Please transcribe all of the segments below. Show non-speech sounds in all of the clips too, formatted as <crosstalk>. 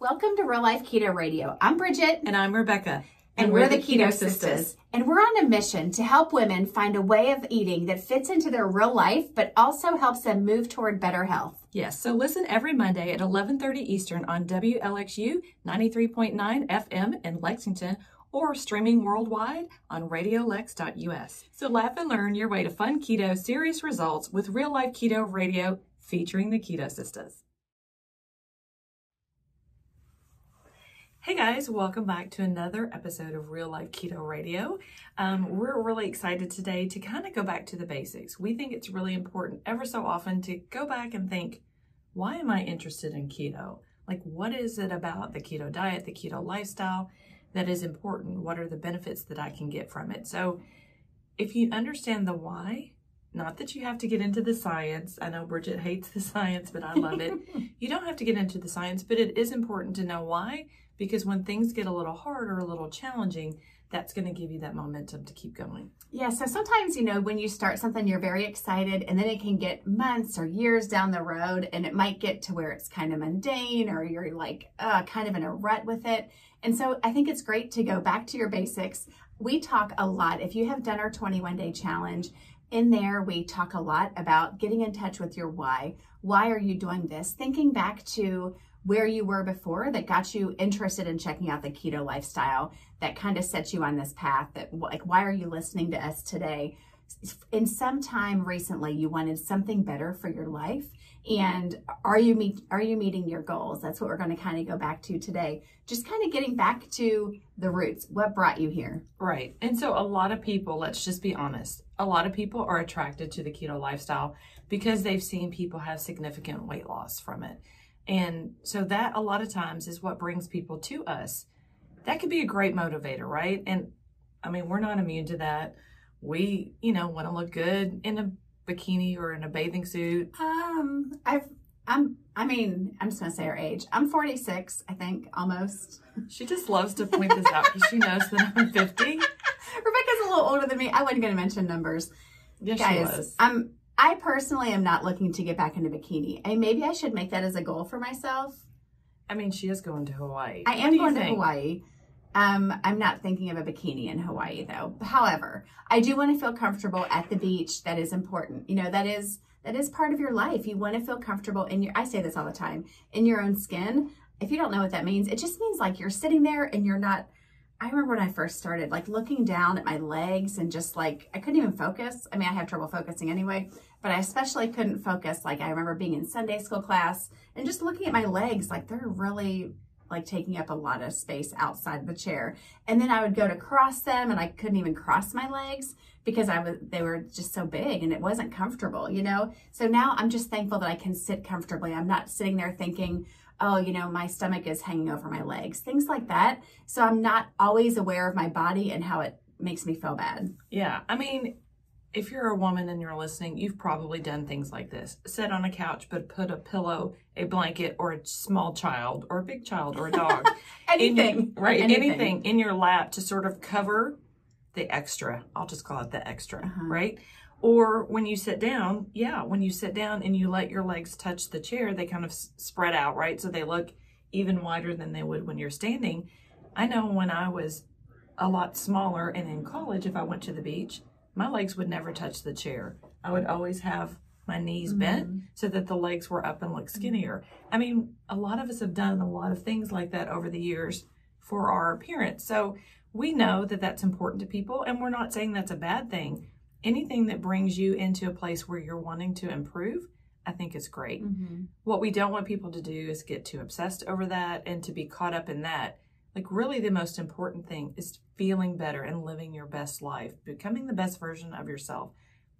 Welcome to Real Life Keto Radio. I'm Bridget. And I'm Rebecca. And, we're, the Keto, Sisters. And we're on a mission to help women find a way of eating that fits into their real life, but also helps them move toward better health. Yes, so listen every Monday at 11:30 Eastern on WLXU 93.9 FM in Lexington or streaming worldwide on radiolex.us. So laugh and learn your way to fun keto serious results with real life keto radio featuring the Keto Sisters. Hey guys, welcome back to another episode of Real Life Keto Radio. Um, we're really excited today to kind of go back to the basics. We think it's really important ever so often to go back and think, why am I interested in keto? Like, what is it about the keto diet, the keto lifestyle that is important? What are the benefits that I can get from it? So, if you understand the why, not that you have to get into the science. I know Bridget <laughs> hates the science, but I love it. <laughs> you don't have to get into the science, but it is important to know why because when things get a little hard or a little challenging, that's going to give you that momentum to keep going. Yeah, so sometimes, you know, when you start something, you're very excited, and then it can get months or years down the road, and it might get to where it's kind of mundane or you're like uh, kind of in a rut with it. And so I think it's great to go back to your basics. We talk a lot. If you have done our 21 day challenge, in there, we talk a lot about getting in touch with your why. Why are you doing this? Thinking back to where you were before that got you interested in checking out the keto lifestyle that kind of set you on this path that like why are you listening to us today? In some time recently you wanted something better for your life and are you meet are you meeting your goals? That's what we're going to kind of go back to today. Just kind of getting back to the roots. What brought you here? Right. And so a lot of people let's just be honest a lot of people are attracted to the keto lifestyle because they've seen people have significant weight loss from it and so that a lot of times is what brings people to us. That could be a great motivator, right? And I mean, we're not immune to that. We, you know, want to look good in a bikini or in a bathing suit. Um, I've I'm I mean, I'm just gonna say her age. I'm 46, I think, almost. She just loves to point this out because she knows that I'm 50. <laughs> Rebecca's a little older than me. I wasn't gonna mention numbers. Yes, Guys, I'm I personally am not looking to get back into bikini. And maybe I should make that as a goal for myself. I mean, she is going to Hawaii. I am going to Hawaii. Um, I'm not thinking of a bikini in Hawaii though. However, I do want to feel comfortable at the beach. That is important. You know, that is that is part of your life. You want to feel comfortable in your I say this all the time, in your own skin. If you don't know what that means, it just means like you're sitting there and you're not I remember when I first started, like looking down at my legs and just like, I couldn't even focus. I mean, I have trouble focusing anyway, but I especially couldn't focus. Like, I remember being in Sunday school class and just looking at my legs, like they're really like taking up a lot of space outside the chair. And then I would go to cross them and I couldn't even cross my legs because I was they were just so big and it wasn't comfortable, you know? So now I'm just thankful that I can sit comfortably. I'm not sitting there thinking, oh, you know, my stomach is hanging over my legs, things like that. So I'm not always aware of my body and how it makes me feel bad. Yeah. I mean, if you're a woman and you're listening, you've probably done things like this. Sit on a couch, but put a pillow, a blanket, or a small child, or a big child, or a dog. <laughs> anything. Your, right. Anything. anything. in your lap to sort of cover the extra. I'll just call it the extra, uh-huh. right? Or when you sit down, yeah, when you sit down and you let your legs touch the chair, they kind of s- spread out, right? So they look even wider than they would when you're standing. I know when I was a lot smaller and in college, if I went to the beach, my legs would never touch the chair. I would always have my knees mm-hmm. bent so that the legs were up and looked skinnier. I mean, a lot of us have done a lot of things like that over the years for our appearance. So we know that that's important to people, and we're not saying that's a bad thing anything that brings you into a place where you're wanting to improve, I think is great. Mm-hmm. What we don't want people to do is get too obsessed over that and to be caught up in that. Like, really, the most important thing is feeling better and living your best life, becoming the best version of yourself.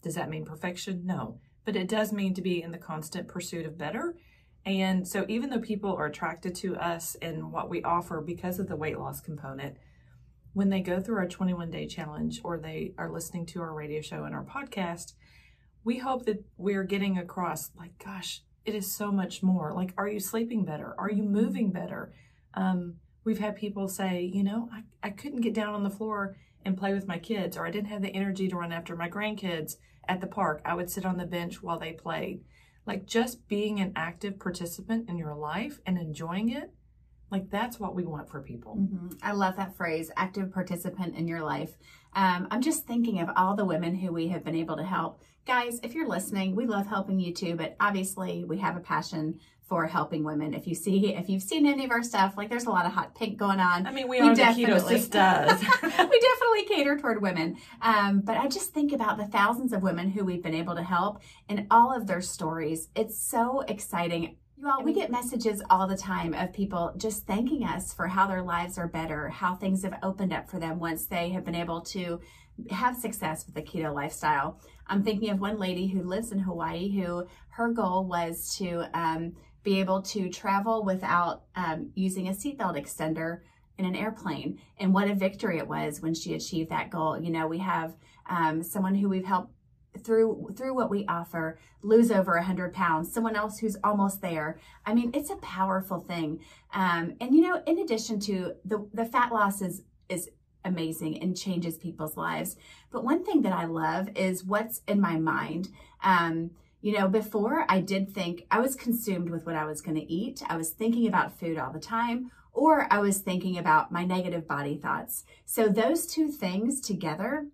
Does that mean perfection? No. But it does mean to be in the constant pursuit of better. And so, even though people are attracted to us and what we offer because of the weight loss component, when they go through our 21 day challenge or they are listening to our radio show and our podcast, we hope that we're getting across like, gosh, it is so much more. Like, are you sleeping better? Are you moving better? Um, we've had people say, you know, I, I couldn't get down on the floor and play with my kids, or I didn't have the energy to run after my grandkids at the park. I would sit on the bench while they played. Like, just being an active participant in your life and enjoying it Like that's what we want for people. Mm-hmm. I love that phrase, active participant in your life. Um, I'm just thinking of all the women who we have been able to help. Guys, if you're listening, we love helping you too, but obviously we have a passion for helping women. If you see, if you've seen any of our stuff, like there's a lot of hot pink going on. I mean, we, we are definitely, the does. <laughs> we definitely cater toward women. Um, but I just think about the thousands of women who we've been able to help and all of their stories. It's so exciting. You all, we get messages all the time of people just thanking us for how their lives are better, how things have opened up for them once they have been able to have success with the keto lifestyle. I'm thinking of one lady who lives in Hawaii who her goal was to um, be able to travel without um, using a seatbelt extender in an airplane. And what a victory it was when she achieved that goal. You know, we have um, someone who we've helped through through what we offer lose over a 100 pounds someone else who's almost there. I mean it's a powerful thing. Um, and you know in addition to the the fat loss is is amazing and changes people's lives. But one thing that i love is what's in my mind. Um, you know before i did think i was consumed with what i was going to eat. I was thinking about food all the time or i was thinking about my negative body thoughts. So those two things together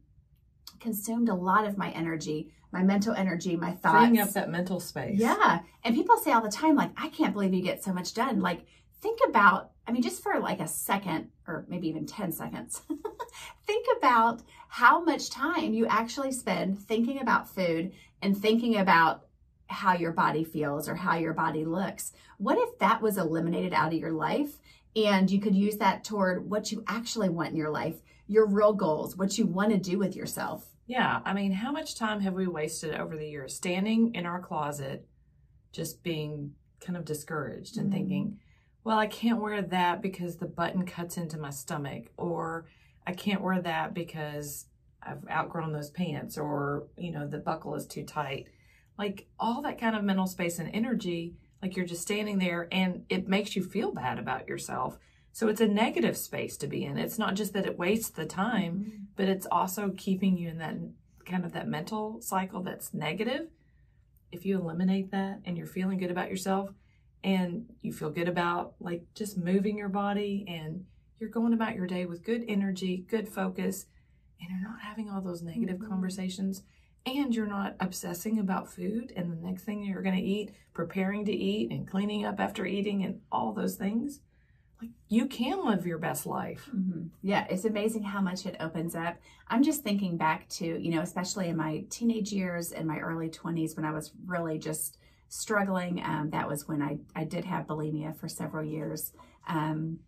consumed a lot of my energy, my mental energy, my thoughts. Freeing up that mental space. Yeah. And people say all the time, like, I can't believe you get so much done. Like, think about, I mean, just for like a second or maybe even 10 seconds, <laughs> think about how much time you actually spend thinking about food and thinking about how your body feels or how your body looks. What if that was eliminated out of your life and you could use that toward what you actually want in your life, your real goals, what you want to do with yourself? Yeah, I mean, how much time have we wasted over the years standing in our closet, just being kind of discouraged and mm-hmm. thinking, well, I can't wear that because the button cuts into my stomach, or I can't wear that because I've outgrown those pants, or, you know, the buckle is too tight. Like all that kind of mental space and energy, like you're just standing there and it makes you feel bad about yourself so it's a negative space to be in. It's not just that it wastes the time, mm-hmm. but it's also keeping you in that kind of that mental cycle that's negative. If you eliminate that and you're feeling good about yourself and you feel good about like just moving your body and you're going about your day with good energy, good focus, and you're not having all those negative mm-hmm. conversations and you're not obsessing about food and the next thing you're going to eat, preparing to eat and cleaning up after eating and all those things like you can live your best life. Mm-hmm. Yeah, it's amazing how much it opens up. I'm just thinking back to, you know, especially in my teenage years and my early 20s when I was really just struggling. Um, that was when I, I did have bulimia for several years. Um,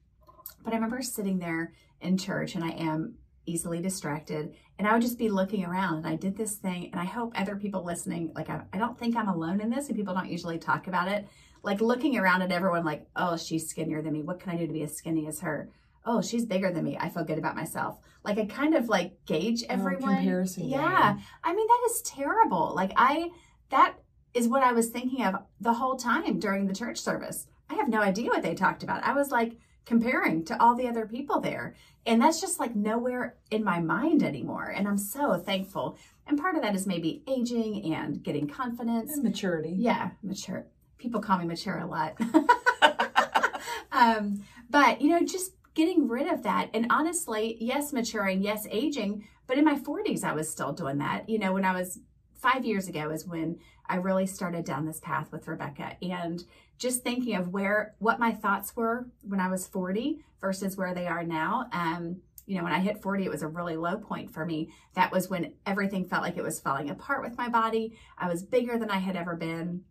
but I remember sitting there in church and I am easily distracted and I would just be looking around and I did this thing and I hope other people listening, like I, I don't think I'm alone in this and people don't usually talk about it like looking around at everyone like, oh, she's skinnier than me. What can I do to be as skinny as her? Oh, she's bigger than me. I feel good about myself. Like I kind of like gauge oh, everyone. Oh, comparison. Yeah. Game. I mean, that is terrible. Like I, that is what I was thinking of the whole time during the church service. I have no idea what they talked about. I was like comparing to all the other people there. And that's just like nowhere in my mind anymore. And I'm so thankful. And part of that is maybe aging and getting confidence. And maturity. Yeah, mature people call me mature a lot. <laughs> um, but, you know, just getting rid of that. And honestly, yes, maturing, yes, aging. But in my 40s, I was still doing that. You know, when I was five years ago is when I really started down this path with Rebecca and just thinking of where, what my thoughts were when I was 40 versus where they are now. Um, you know, when I hit 40, it was a really low point for me. That was when everything felt like it was falling apart with my body. I was bigger than I had ever been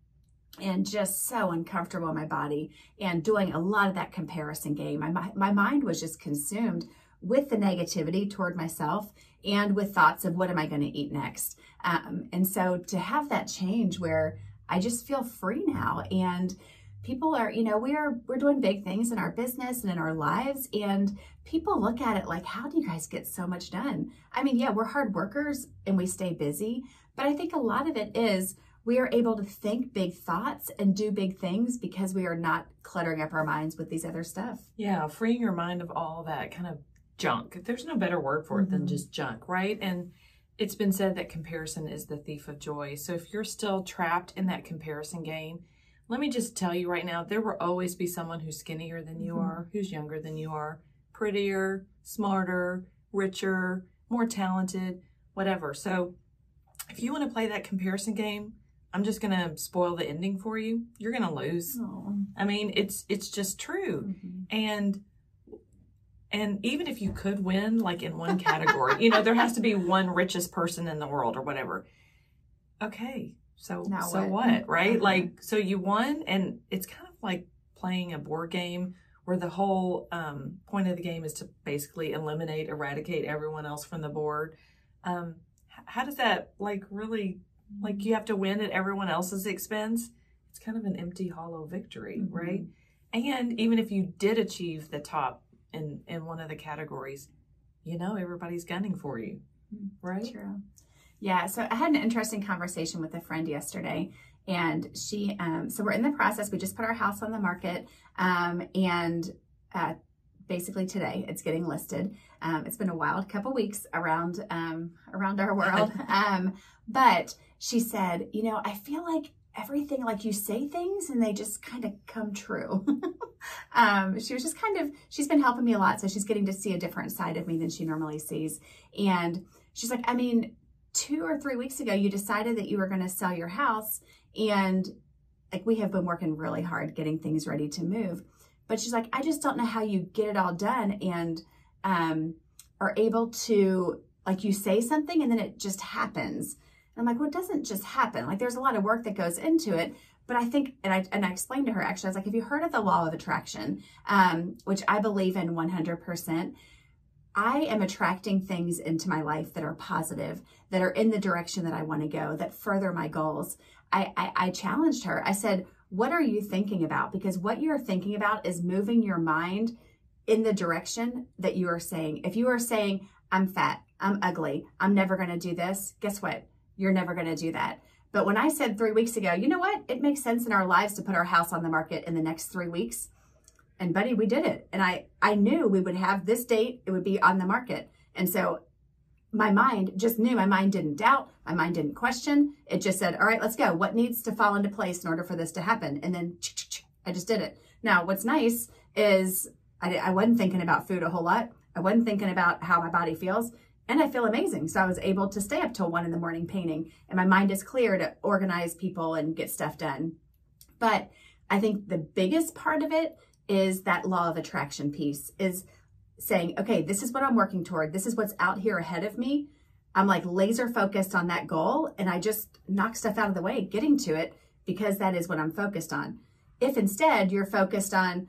and just so uncomfortable in my body and doing a lot of that comparison game. My, my mind was just consumed with the negativity toward myself and with thoughts of what am I going to eat next. Um, and so to have that change where I just feel free now and people are, you know, we are, we're doing big things in our business and in our lives and people look at it like, how do you guys get so much done? I mean, yeah, we're hard workers and we stay busy, but I think a lot of it is we are able to think big thoughts and do big things because we are not cluttering up our minds with these other stuff. Yeah, freeing your mind of all that kind of junk. There's no better word for it mm-hmm. than just junk, right? And it's been said that comparison is the thief of joy. So if you're still trapped in that comparison game, let me just tell you right now, there will always be someone who's skinnier than you Mhm. are, who's younger than you are, prettier, smarter, richer, more talented, whatever. So if you want to play that comparison game, I'm just going to spoil the ending for you. You're going to lose. Oh. I mean, it's it's just true. Mhm. And and even if you could win like in one category, you know, there has to be one richest person in the world or whatever. Okay. So Now so what? what, right? Uh-huh. Like so you won and it's kind of like playing a board game where the whole um, point of the game is to basically eliminate, eradicate everyone else from the board. Um, how does that like really like you have to win at everyone else's expense? It's kind of an empty, hollow victory, Mhm. right? And even if you did achieve the top in in one of the categories, you know everybody's gunning for you, Mm, right? True. Yeah. So I had an interesting conversation with a friend yesterday, and she. Um, so we're in the process. We just put our house on the market, um, and uh, basically today it's getting listed. Um, it's been a wild couple weeks around um, around our world, <laughs> um, but she said, you know, I feel like everything like you say things and they just kind of come true. <laughs> um, she was just kind of she's been helping me a lot, so she's getting to see a different side of me than she normally sees, and she's like, I mean two or three weeks ago you decided that you were going to sell your house and like we have been working really hard getting things ready to move. But she's like i just don't know how you get it all done and um, are able to like you say something and then it just happens and i'm like well it doesn't just happen like there's a lot of work that goes into it but i think and i and i explained to her actually i was like have you heard of the law of attraction um, which i believe in 100% I am attracting things into my life that are positive, that are in the direction that I want to go, that further my goals. I, I, I challenged her. I said, What are you thinking about? Because what you're thinking about is moving your mind in the direction that you are saying. If you are saying, I'm fat, I'm ugly, I'm never going to do this, guess what? You're never going to do that. But when I said three weeks ago, you know what? It makes sense in our lives to put our house on the market in the next three weeks. And buddy we did it. And i i knew we would have this date it would be on the market. And so my mind just knew my mind didn't doubt my mind didn't question. It just said all right let's go. What needs to fall into place in order for this to happen? And then i just did it. Now what's nice is i, I wasn't thinking about food a whole lot. I wasn't thinking about how my body feels and i feel amazing so i was able to stay up till one in the morning painting and my mind is clear to organize people and get stuff done but i think the biggest part of it is that law of attraction piece is saying, okay, this is what I'm working toward. This is what's out here ahead of me. I'm like laser focused on that goal and I just knock stuff out of the way getting to it because that is what I'm focused on. If instead you're focused on,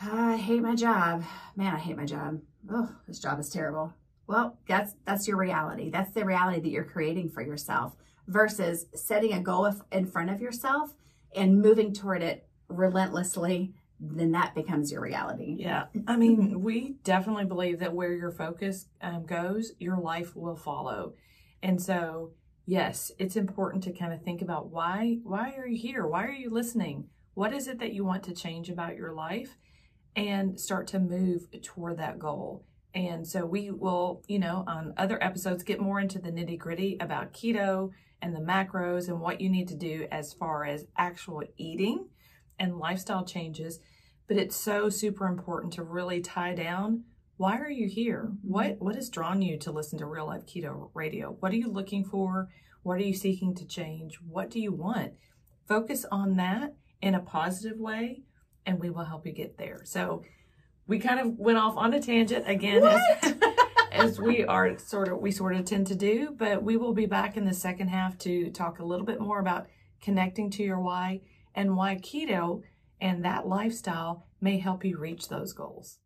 "Ah, I hate my job. Man, I hate my job. Oh, this job is terrible. Well, that's that's your reality. That's the reality that you're creating for yourself versus setting a goal in front of yourself and moving toward it relentlessly then that becomes your reality. Yeah, I mean, we definitely believe that where your focus um, goes, your life will follow. And so, yes, it's important to kind of think about why why are you here? Why are you listening? What is it that you want to change about your life and start to move toward that goal? And so we will, you know, on other episodes get more into the nitty-gritty about keto and the macros and what you need to do as far as actual eating and lifestyle changes. But it's so super important to really tie down why are you here? Mm-hmm. What what has drawn you to listen to real life keto radio? What are you looking for? What are you seeking to change? What do you want? Focus on that in a positive way and we will help you get there. So we kind of went off on a tangent again as, <laughs> as we are sort of we sort of tend to do but we will be back in the second half to talk a little bit more about connecting to your why and why keto and that lifestyle may help you reach those goals.